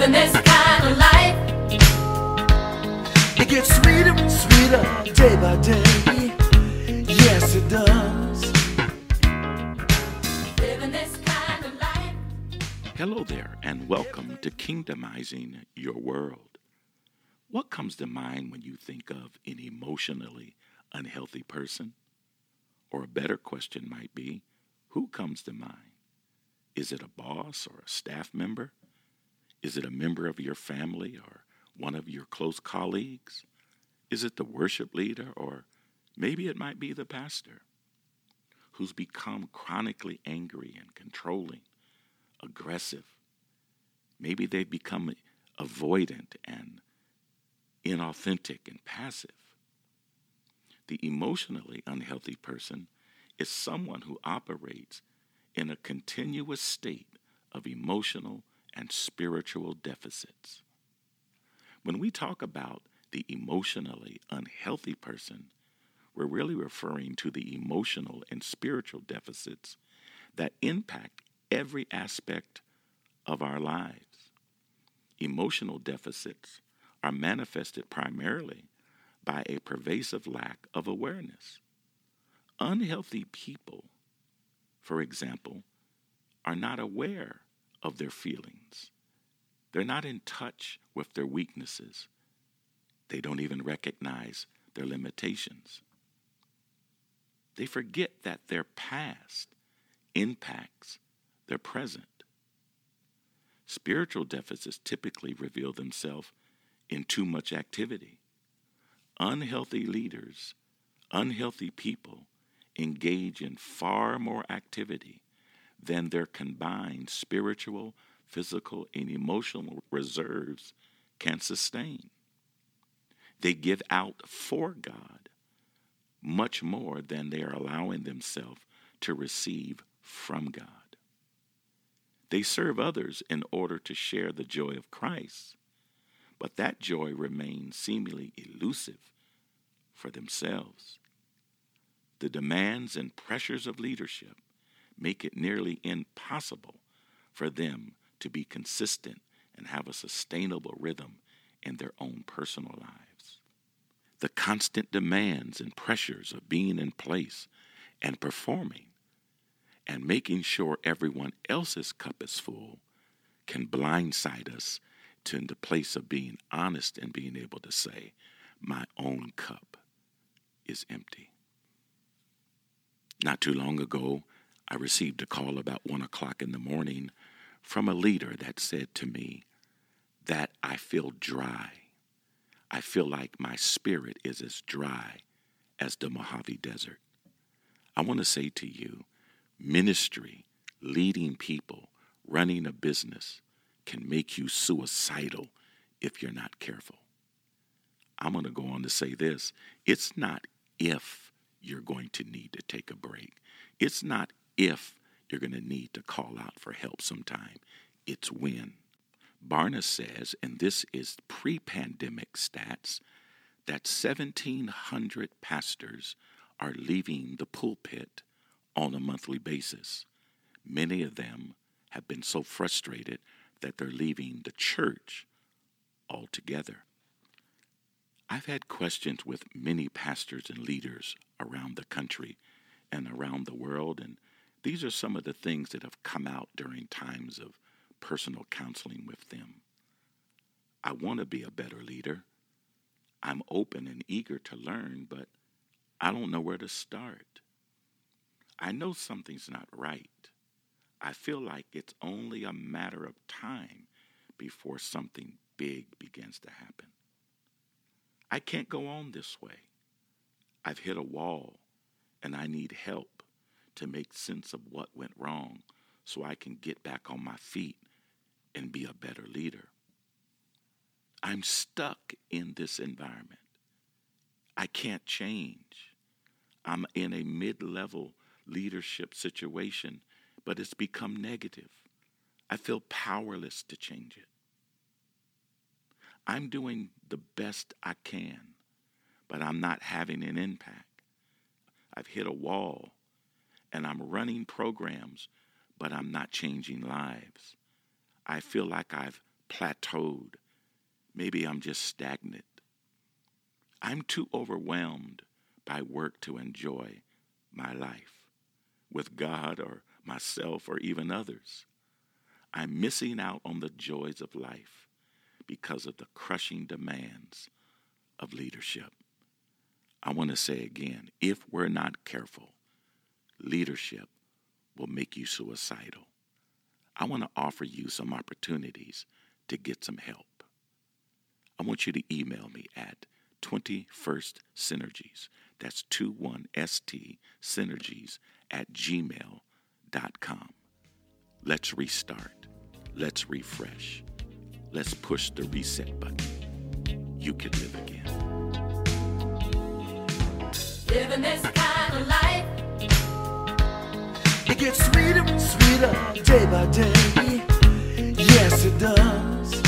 living this kind of life. It gets sweeter and sweeter day by day. Yes, it does. Living this kind of life. Hello there, and welcome to Kingdomizing Your World. What comes to mind when you think of an emotionally unhealthy person? Or a better question might be who comes to mind? Is it a boss or a staff member? Is it a member of your family or one of your close colleagues? Is it the worship leader or maybe it might be the pastor who's become chronically angry and controlling, aggressive? Maybe they've become avoidant and inauthentic and passive. The emotionally unhealthy person is someone who operates in a continuous state of emotional and spiritual deficits. When we talk about the emotionally unhealthy person, we're really referring to the emotional and spiritual deficits that impact every aspect of our lives. Emotional deficits are manifested primarily by a pervasive lack of awareness. Unhealthy people, for example, are not aware of their feelings. They're not in touch with their weaknesses. They don't even recognize their limitations. They forget that their past impacts their present. Spiritual deficits typically reveal themselves in too much activity. Unhealthy leaders, unhealthy people engage in far more activity than their combined spiritual, physical, and emotional reserves can sustain. They give out for God much more than they are allowing themselves to receive from God. They serve others in order to share the joy of Christ, but that joy remains seemingly elusive for themselves. The demands and pressures of leadership make it nearly impossible for them to be consistent and have a sustainable rhythm in their own personal lives. The constant demands and pressures of being in place and performing and making sure everyone else's cup is full can blindside us to the place of being honest and being able to say, My own cup is empty. Not too long ago, I received a call about one o'clock in the morning from a leader that said to me that I feel dry. I feel like my spirit is as dry as the Mojave Desert. I want to say to you ministry, leading people, running a business can make you suicidal if you're not careful. I'm going to go on to say this it's not if you're going to need to take a break, it's not if you're going to need to call out for help sometime, it's when. Barna says, and this is pre pandemic stats, that 1,700 pastors are leaving the pulpit on a monthly basis. Many of them have been so frustrated that they're leaving the church altogether. I've had questions with many pastors and leaders around the country and around the world, and these are some of the things that have come out during times of personal counseling with them. I want to be a better leader. I'm open and eager to learn, but I don't know where to start. I know something's not right. I feel like it's only a matter of time before something big begins to happen. I can't go on this way. I've hit a wall and I need help to make sense of what went wrong so I can get back on my feet and be a better leader. I'm stuck in this environment. I can't change. I'm in a mid level leadership situation, but it's become negative. I feel powerless to change it. I'm doing the best I can, but I'm not having an impact. I've hit a wall and I'm running programs, but I'm not changing lives. I feel like I've plateaued. Maybe I'm just stagnant. I'm too overwhelmed by work to enjoy my life with God or myself or even others. I'm missing out on the joys of life because of the crushing demands of leadership. I want to say again if we're not careful, leadership will make you suicidal. I want to offer you some opportunities to get some help. I want you to email me at 21st Synergies. That's 21st Synergies at gmail.com. Let's restart. Let's refresh. Let's push the reset button. You can live again. Living this kind of life. Gets sweeter, sweeter day by day. Yes, it does.